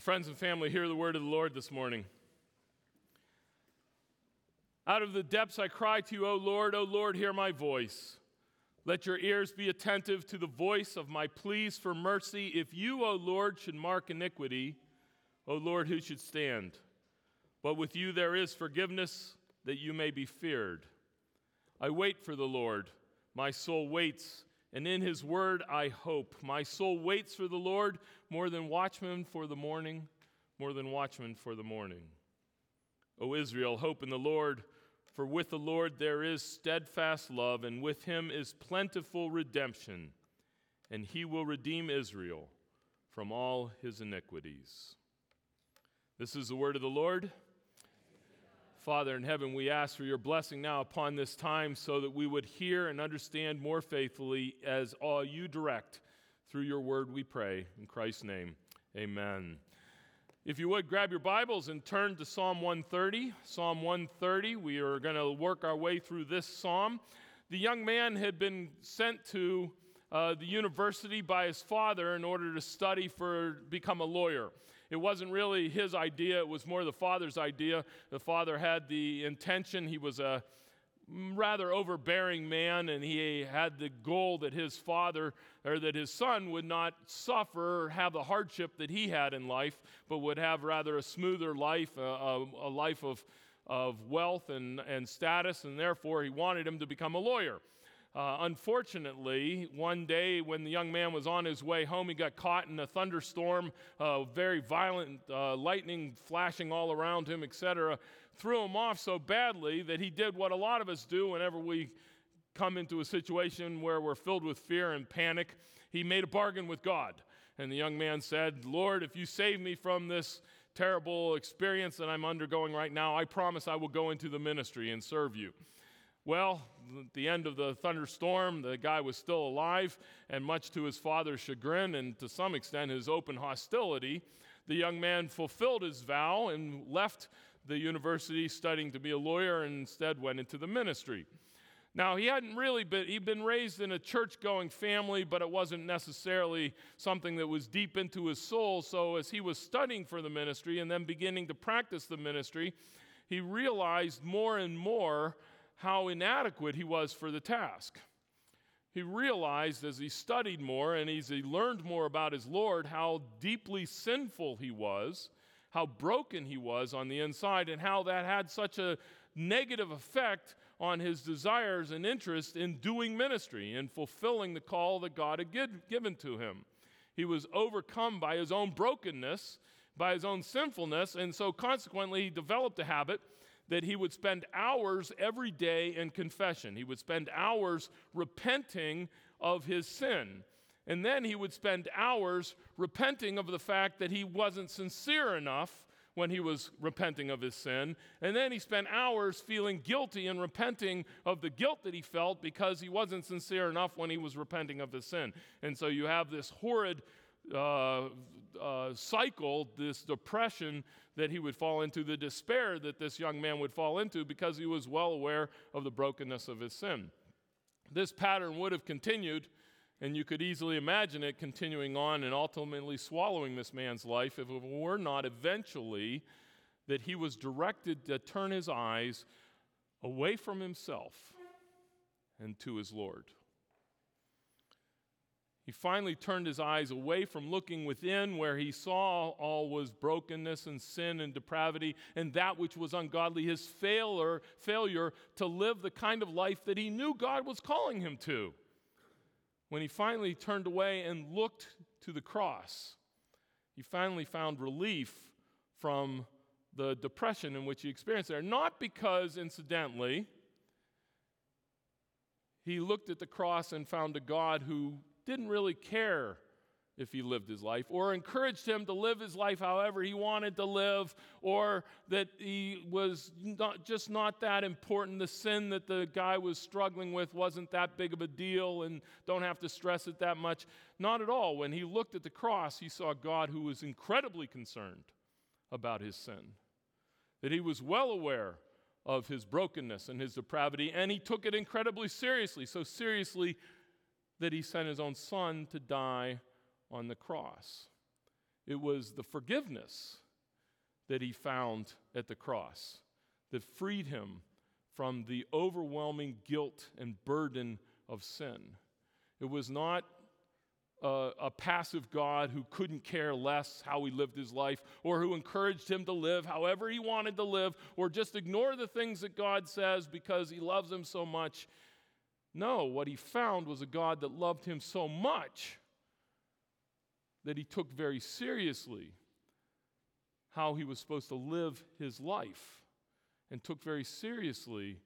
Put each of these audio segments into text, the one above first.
Friends and family, hear the word of the Lord this morning. Out of the depths I cry to you, O Lord, O Lord, hear my voice. Let your ears be attentive to the voice of my pleas for mercy. If you, O Lord, should mark iniquity, O Lord, who should stand? But with you there is forgiveness, that you may be feared. I wait for the Lord. My soul waits, and in his word I hope. My soul waits for the Lord more than watchmen for the morning, more than watchmen for the morning. O Israel, hope in the Lord, for with the Lord there is steadfast love, and with him is plentiful redemption, and he will redeem Israel from all his iniquities. This is the word of the Lord. Father in heaven, we ask for your blessing now upon this time so that we would hear and understand more faithfully as all you direct. Through your word we pray. In Christ's name, amen. If you would, grab your Bibles and turn to Psalm 130. Psalm 130, we are going to work our way through this psalm. The young man had been sent to uh, the university by his father in order to study for become a lawyer. It wasn't really his idea, it was more the father's idea. The father had the intention, he was a rather overbearing man, and he had the goal that his father or that his son would not suffer or have the hardship that he had in life, but would have rather a smoother life, a, a, life of, of wealth and, and status, and therefore he wanted him to become a lawyer. Uh, unfortunately, one day when the young man was on his way home, he got caught in a thunderstorm, uh, very violent uh, lightning flashing all around him, etc. Threw him off so badly that he did what a lot of us do whenever we come into a situation where we're filled with fear and panic. He made a bargain with God. And the young man said, Lord, if you save me from this terrible experience that I'm undergoing right now, I promise I will go into the ministry and serve you. Well, the end of the thunderstorm, the guy was still alive, and much to his father's chagrin and to some extent his open hostility, the young man fulfilled his vow and left the university studying to be a lawyer and instead went into the ministry. Now, he hadn't really been, he'd been raised in a church going family, but it wasn't necessarily something that was deep into his soul. So, as he was studying for the ministry and then beginning to practice the ministry, he realized more and more how inadequate he was for the task. He realized as he studied more and as he learned more about his Lord how deeply sinful he was, how broken he was on the inside, and how that had such a negative effect on his desires and interest in doing ministry and fulfilling the call that God had given to him. He was overcome by his own brokenness, by his own sinfulness, and so consequently he developed a habit that he would spend hours every day in confession. He would spend hours repenting of his sin. And then he would spend hours repenting of the fact that he wasn't sincere enough when he was repenting of his sin. And then he spent hours feeling guilty and repenting of the guilt that he felt because he wasn't sincere enough when he was repenting of his sin. And so you have this horrid uh, uh, cycle, this depression that he would fall into, the despair that this young man would fall into because he was well aware of the brokenness of his sin. This pattern would have continued, and you could easily imagine it continuing on and ultimately swallowing this man's life if it were not eventually that he was directed to turn his eyes away from himself and to his Lord. He finally turned his eyes away from looking within, where he saw all was brokenness and sin and depravity and that which was ungodly, his failure, failure to live the kind of life that he knew God was calling him to. When he finally turned away and looked to the cross, he finally found relief from the depression in which he experienced there. Not because, incidentally, he looked at the cross and found a God who didn't really care if he lived his life, or encouraged him to live his life however he wanted to live, or that he was not, just not that important. The sin that the guy was struggling with wasn't that big of a deal, and don't have to stress it that much. Not at all. When he looked at the cross, he saw God who was incredibly concerned about his sin, that he was well aware of his brokenness and his depravity, and he took it incredibly seriously. So seriously, that he sent his own son to die on the cross. it was the forgiveness that he found at the cross that freed him from the overwhelming guilt and burden of sin. It was not a, a, passive God who couldn't care less how he lived his life or who encouraged him to live however he wanted to live or just ignore the things that God says because he loves him so much. No, what he found was a God that loved him so much that he took very seriously how he was supposed to live his life and took very seriously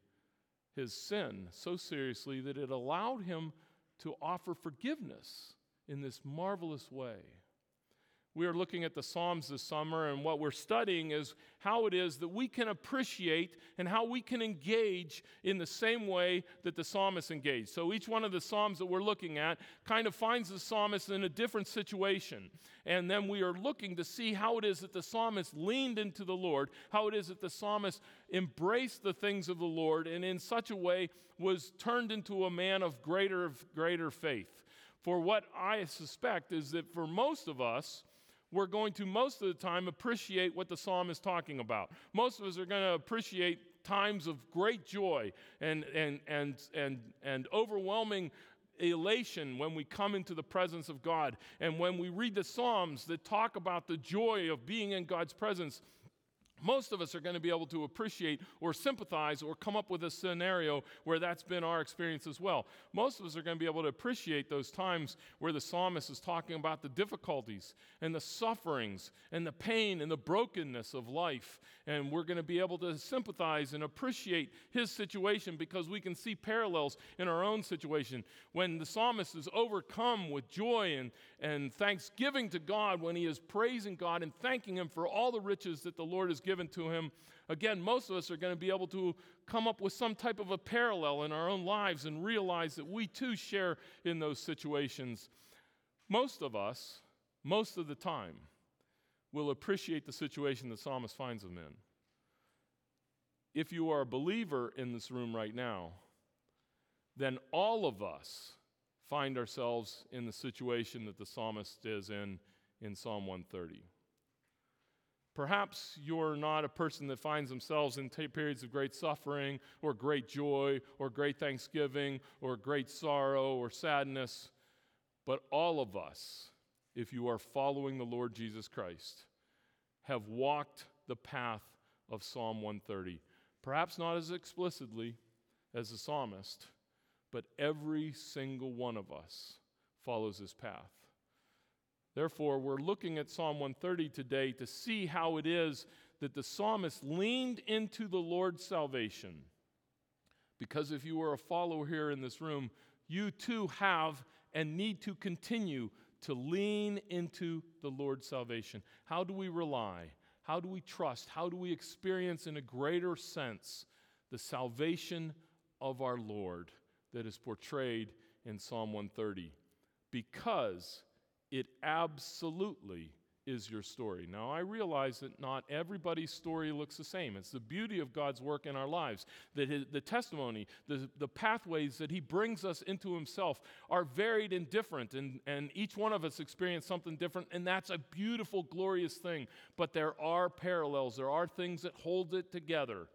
his sin, so seriously that it allowed him to offer forgiveness in this marvelous way. We are looking at the Psalms this summer, and what we're studying is how it is that we can appreciate and how we can engage in the same way that the psalmist engaged. So each one of the Psalms that we're looking at kind of finds the psalmist in a different situation. And then we are looking to see how it is that the psalmist leaned into the Lord, how it is that the psalmist embraced the things of the Lord, and in such a way was turned into a man of greater, greater faith. For what I suspect is that for most of us, we're going to most of the time appreciate what the psalm is talking about. Most of us are going to appreciate times of great joy and, and, and, and, and overwhelming elation when we come into the presence of God. And when we read the Psalms that talk about the joy of being in God's presence, most of us are going to be able to appreciate or sympathize or come up with a scenario where that's been our experience as well. Most of us are going to be able to appreciate those times where the psalmist is talking about the difficulties and the sufferings and the pain and the brokenness of life. And we're going to be able to sympathize and appreciate his situation because we can see parallels in our own situation. When the psalmist is overcome with joy and, and thanksgiving to God, when he is praising God and thanking him for all the riches that the Lord has given given to him, again, most of us are going to be able to come up with some type of a parallel in our own lives and realize that we too share in those situations. Most of us, most of the time, will appreciate the situation the psalmist finds him in. If you are a believer in this room right now, then all of us find ourselves in the situation that the psalmist is in in Psalm 130. Perhaps you're not a person that finds themselves in t- periods of great suffering or great joy or great thanksgiving or great sorrow or sadness, but all of us, if you are following the Lord Jesus Christ, have walked the path of Psalm 130. Perhaps not as explicitly as the psalmist, but every single one of us follows this path. Therefore, we're looking at Psalm 130 today to see how it is that the psalmist leaned into the Lord's salvation. Because if you are a follower here in this room, you too have and need to continue to lean into the Lord's salvation. How do we rely? How do we trust? How do we experience in a greater sense the salvation of our Lord that is portrayed in Psalm 130? Because it absolutely is your story. Now, I realize that not everybody's story looks the same. It's the beauty of God's work in our lives, that his, the testimony, the, the pathways that He brings us into Himself are varied and different, and, and each one of us experience something different, and that's a beautiful, glorious thing. But there are parallels, there are things that hold it together.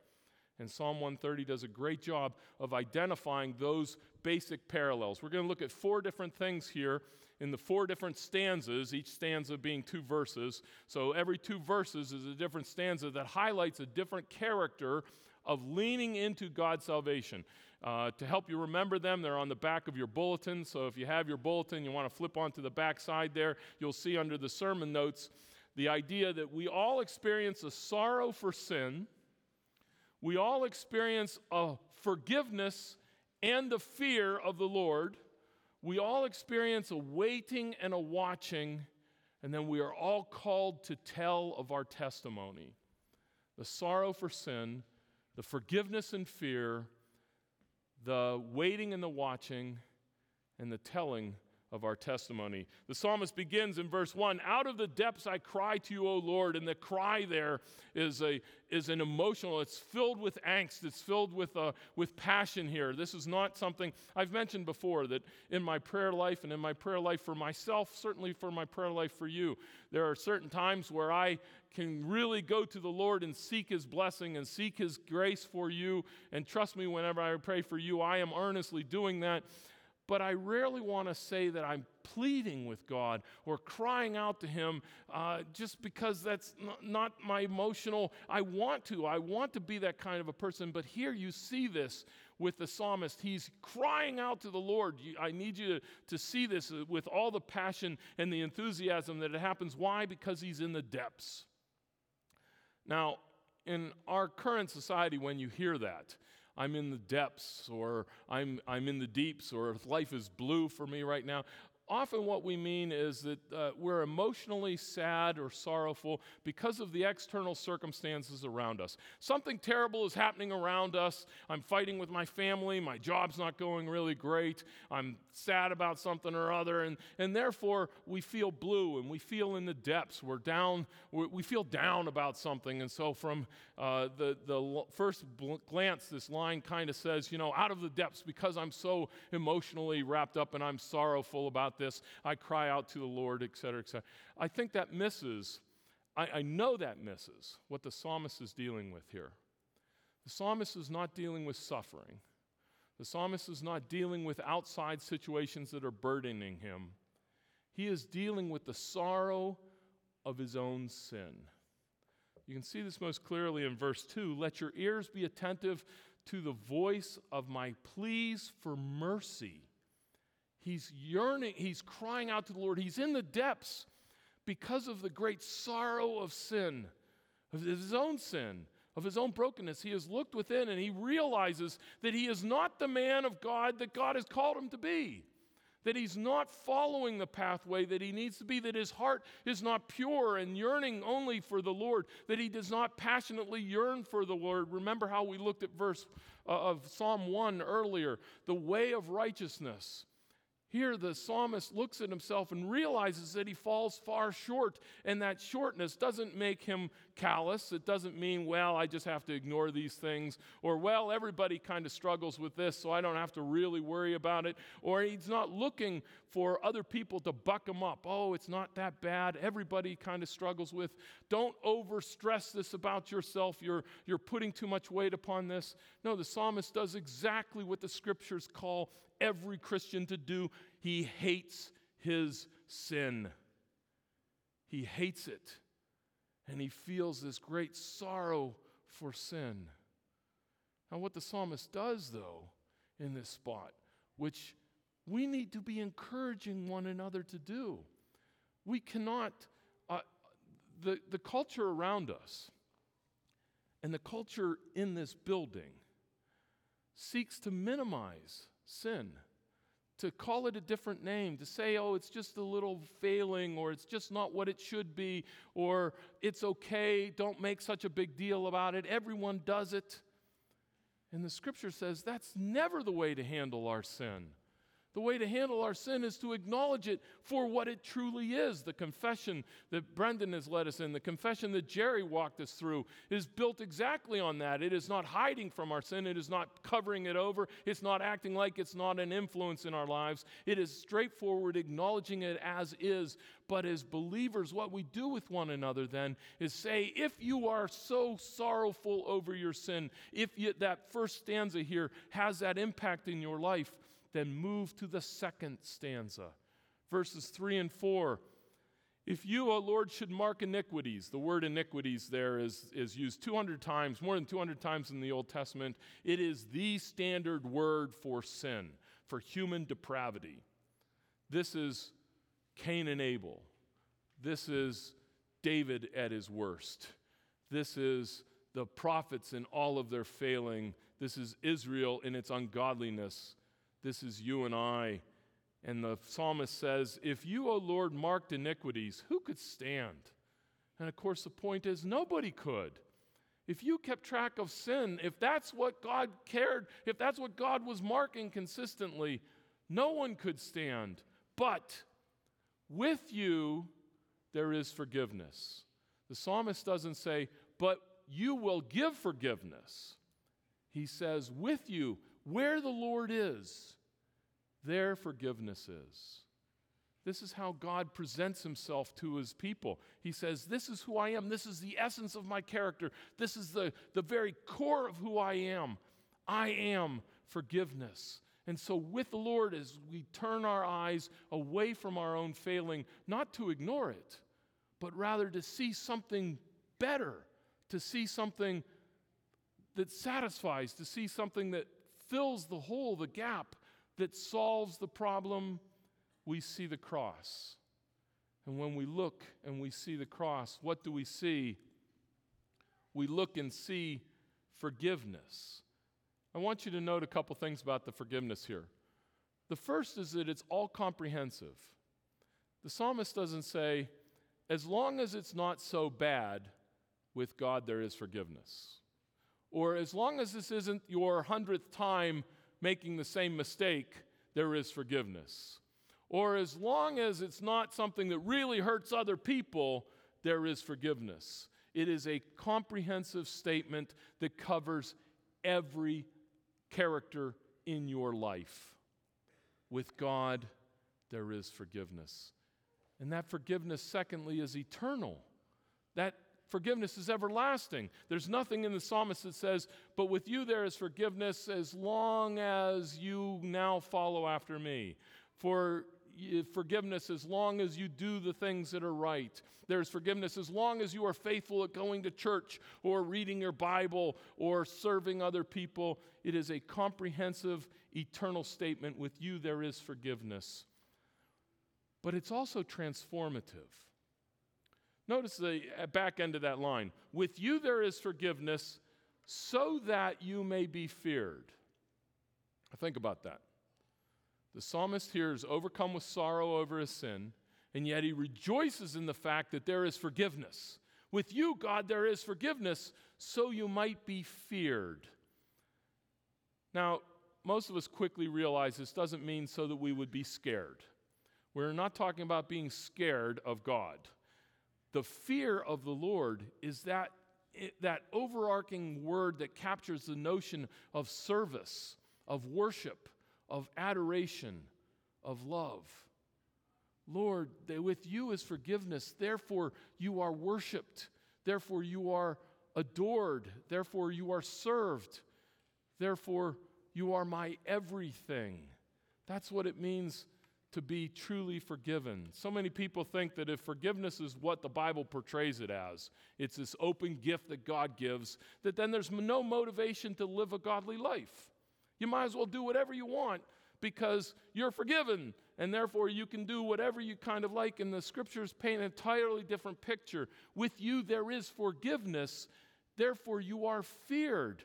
And Psalm 130 does a great job of identifying those basic parallels. We're going to look at four different things here in the four different stanzas, each stanza being two verses. So every two verses is a different stanza that highlights a different character of leaning into God's salvation. Uh, to help you remember them, they're on the back of your bulletin. So if you have your bulletin, you want to flip onto the back side there, you'll see under the sermon notes the idea that we all experience a sorrow for sin, we all experience a forgiveness and a fear of the Lord we all experience a waiting and a watching, and then we are all called to tell of our testimony. The sorrow for sin, the forgiveness and fear, the waiting and the watching, and the telling of our testimony. The psalmist begins in verse 1 Out of the depths I cry to you, O Lord. And the cry there is, a, is an emotional, it's filled with angst, it's filled with, uh, with passion here. This is not something I've mentioned before that in my prayer life and in my prayer life for myself, certainly for my prayer life for you, there are certain times where I can really go to the Lord and seek His blessing and seek His grace for you. And trust me, whenever I pray for you, I am earnestly doing that but I rarely want to say that I'm pleading with God or crying out to Him uh, just because that's not my emotional. I want to. I want to be that kind of a person. But here you see this with the psalmist. He's crying out to the Lord. I need you to, to see this with all the passion and the enthusiasm that it happens. Why? Because he's in the depths. Now, in our current society, when you hear that, I'm in the depths or I'm, I'm in the deeps or life is blue for me right now often what we mean is that uh, we're emotionally sad or sorrowful because of the external circumstances around us. Something terrible is happening around us. I'm fighting with my family. My job's not going really great. I'm sad about something or other. And, and therefore, we feel blue and we feel in the depths. We're down, we we feel down about something. And so, from uh, the, the first glance, this line kind of says, you know, out of the depths because I'm so emotionally wrapped up and I'm sorrowful about this. I cry out to the Lord, et cetera, et cetera. I think that misses, I, I know that misses what the psalmist is dealing with here. The psalmist is not dealing with suffering. The psalmist is not dealing with outside situations that are burdening him. He is dealing with the sorrow of his own sin. You can see this most clearly in verse 2. Let your ears be attentive to the voice of my pleas for mercy. He's yearning, he's crying out to the Lord. He's in the depths because of the great sorrow of sin, of his own sin, of his own brokenness. He has looked within and he realizes that he is not the man of God that God has called him to be. That he's not following the pathway that he needs to be, that his heart is not pure and yearning only for the Lord, that he does not passionately yearn for the Lord. Remember how we looked at verse uh, of Psalm 1 earlier the way of righteousness here, the psalmist looks at himself and realizes that he falls far short, and that shortness doesn't make him callous. It doesn't mean, well, I just have to ignore these things, or, well, everybody kind of struggles with this, so I don't have to really worry about it. Or he's not looking for other people to buck him up. Oh, it's not that bad. Everybody kind of struggles with. Don't overstress this about yourself. You're, you're putting too much weight upon this. No, the psalmist does exactly what the scriptures call every Christian to do. He hates his sin. He hates it. And he feels this great sorrow for sin. Now, what the psalmist does, though, in this spot, which we need to be encouraging one another to do, we cannot, uh, the, the culture around us and the culture in this building seeks to minimize sin. To call it a different name, to say, oh, it's just a little failing, or it's just not what it should be, or it's okay, don't make such a big deal about it, everyone does it. And the scripture says that's never the way to handle our sin. The way to handle our sin is to acknowledge it for what it truly is. The confession that Brendan has led us in, the confession that Jerry walked us through, is built exactly on that. It is not hiding from our sin, it is not covering it over, it's not acting like it's not an influence in our lives. It is straightforward acknowledging it as is. But as believers, what we do with one another then is say, if you are so sorrowful over your sin, if you, that first stanza here has that impact in your life, then move to the second stanza, verses 3 and 4. If you, O Lord, should mark iniquities, the word iniquities there is, is used 200 times, more than 200 times in the Old Testament. It is the standard word for sin, for human depravity. This is Cain and Abel. This is David at his worst. This is the prophets in all of their failing. This is Israel in its ungodliness. This is you and I. And the psalmist says, If you, O Lord, marked iniquities, who could stand? And of course, the point is, nobody could. If you kept track of sin, if that's what God cared, if that's what God was marking consistently, no one could stand. but with you there is forgiveness. The psalmist doesn't say, but you will give forgiveness. He says, with you, where the Lord is, there forgiveness is. This is how God presents himself to his people. He says, This is who I am. This is the essence of my character. This is the, the very core of who I am. I am forgiveness. And so, with the Lord, as we turn our eyes away from our own failing, not to ignore it, but rather to see something better, to see something that satisfies, to see something that fills the hole, the gap, that solves the problem, we see the cross. And when we look and we see the cross, what do we see? We look and see forgiveness. I want you to note a couple things about the forgiveness here. The first is that it's all comprehensive. The psalmist doesn't say, as long as it's not so bad, with God there is forgiveness. Or as long as this isn't your hundredth time making the same mistake, there is forgiveness. Or as long as it's not something that really hurts other people, there is forgiveness. It is a comprehensive statement that covers every character in your life. With God, there is forgiveness. And that forgiveness, secondly, is eternal. That forgiveness is everlasting. There's nothing in the psalmist that says, But with you there is forgiveness as long as you now follow after me. For forgiveness as long as you do the things that are right. There's forgiveness as long as you are faithful at going to church or reading your Bible or serving other people. It is a comprehensive, eternal statement. With you, there is forgiveness. But it's also transformative. Notice the uh, back end of that line. With you there is forgiveness so that you may be feared. Think about that. The psalmist here is overcome with sorrow over his sin, and yet he rejoices in the fact that there is forgiveness. With you, God, there is forgiveness, so you might be feared. Now, most of us quickly realize this doesn't mean so that we would be scared. We're not talking about being scared of God. The fear of the Lord is that, that overarching word that captures the notion of service, of worship, of adoration, of love. Lord, with you is forgiveness. Therefore, you are worshiped. Therefore, you are adored. Therefore, you are served. Therefore, you are my everything. That's what it means to be truly forgiven. So many people think that if forgiveness is what the Bible portrays it as, it's this open gift that God gives, that then there's no motivation to live a godly life. You might as well do whatever you want because you're forgiven, and therefore you can do whatever you kind of like. And the scriptures paint an entirely different picture. With you, there is forgiveness, therefore, you are feared.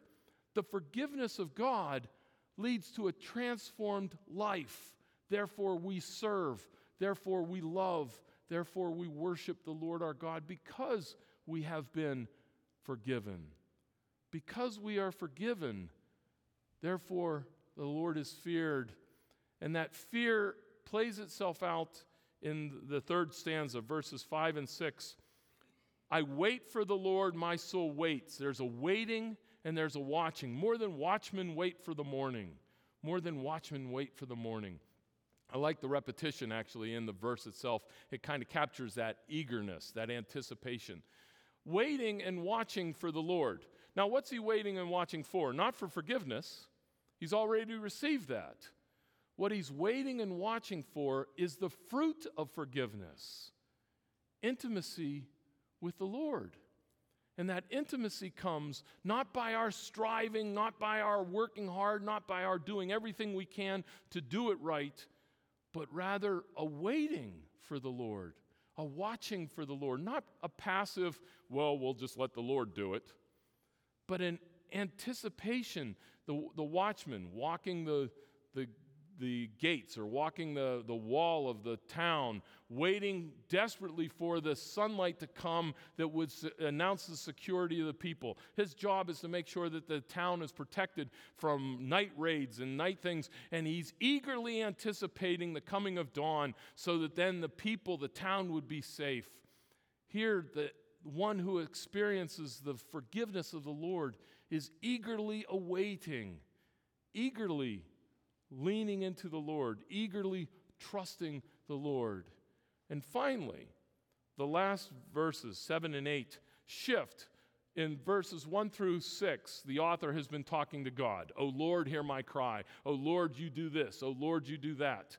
The forgiveness of God leads to a transformed life. Therefore, we serve. Therefore, we love. Therefore, we worship the Lord our God because we have been forgiven. Because we are forgiven, therefore, the Lord is feared. And that fear plays itself out in the third stanza, verses 5 and 6. I wait for the Lord, my soul waits. There's a waiting and there's a watching. More than watchmen wait for the morning. More than watchmen wait for the morning. I like the repetition actually in the verse itself. It kind of captures that eagerness, that anticipation. Waiting and watching for the Lord. Now, what's he waiting and watching for? Not for forgiveness, he's already received that. What he's waiting and watching for is the fruit of forgiveness intimacy with the Lord. And that intimacy comes not by our striving, not by our working hard, not by our doing everything we can to do it right, but rather a waiting for the Lord, a watching for the Lord, not a passive, well, we'll just let the Lord do it, but an anticipation. The, the watchman walking the, the, the gates or walking the, the wall of the town waiting desperately for the sunlight to come that would s- announce the security of the people. His job is to make sure that the town is protected from night raids and night things, and he's eagerly anticipating the coming of dawn so that then the people, the town would be safe. Here, the one who experiences the forgiveness of the Lord is eagerly awaiting, eagerly leaning into the Lord, eagerly trusting the Lord. And finally, the last verses, 7 and 8, shift. In verses 1 through 6, the author has been talking to God. Oh Lord, hear my cry. Oh Lord, you do this. Oh Lord, you do that.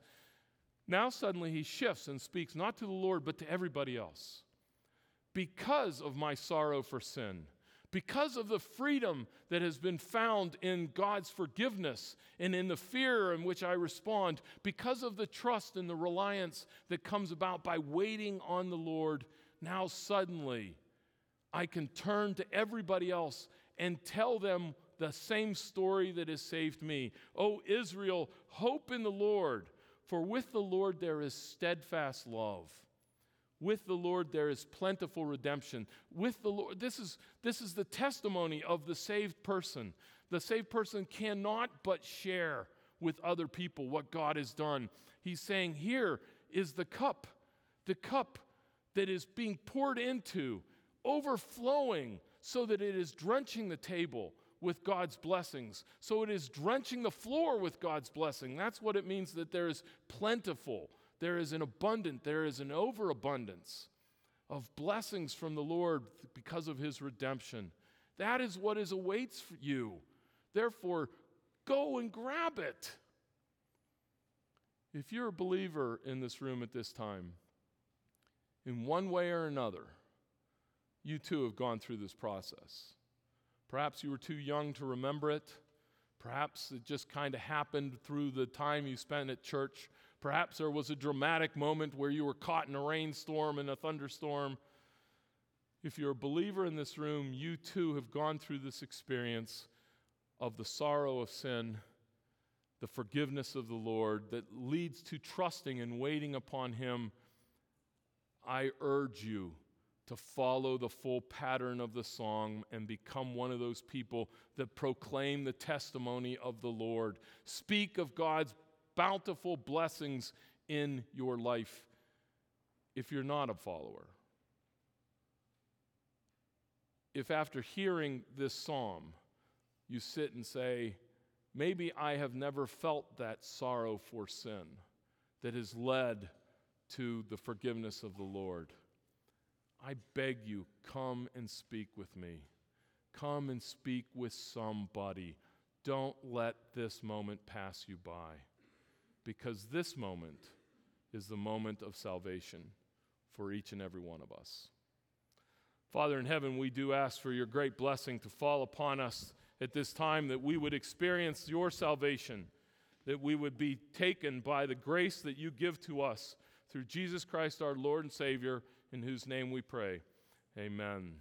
Now suddenly he shifts and speaks not to the Lord, but to everybody else. Because of my sorrow for sin, because of the freedom that has been found in God's forgiveness and in the fear in which I respond, because of the trust and the reliance that comes about by waiting on the Lord, now suddenly I can turn to everybody else and tell them the same story that has saved me. Oh, Israel, hope in the Lord, for with the Lord there is steadfast love with the Lord there is plentiful redemption. With the Lord, this is, this is the testimony of the saved person. The saved person cannot but share with other people what God has done. He's saying, Here is the cup, the cup that is being poured into, overflowing, so that it is drenching the table with God's blessings. So it is drenching the floor with God's blessing. That's what it means that there is plentiful there is an abundant, there is an overabundance of blessings from the Lord because of his redemption. That is what is awaits for you. Therefore, go and grab it. If you're a believer in this room at this time, in one way or another, you too have gone through this process. Perhaps you were too young to remember it. Perhaps it just kind of happened through the time you spent at church Perhaps there was a dramatic moment where you were caught in a rainstorm and a thunderstorm. If you're a believer in this room, you too have gone through this experience of the sorrow of sin, the forgiveness of the Lord that leads to trusting and waiting upon Him. I urge you to follow the full pattern of the song and become one of those people that proclaim the testimony of the Lord. Speak of God's bountiful blessings in your life if you're not a follower. If after hearing this psalm, you sit and say, Maybe I have never felt that sorrow for sin that has led to the forgiveness of the Lord. I beg you, come and speak with me. Come and speak with somebody. Don't let this moment pass you by because this moment is the moment of salvation for each and every one of us. Father in heaven, we do ask for your great blessing to fall upon us at this time, that we would experience your salvation, that we would be taken by the grace that you give to us through Jesus Christ, our Lord and Savior, in whose name we pray. Amen.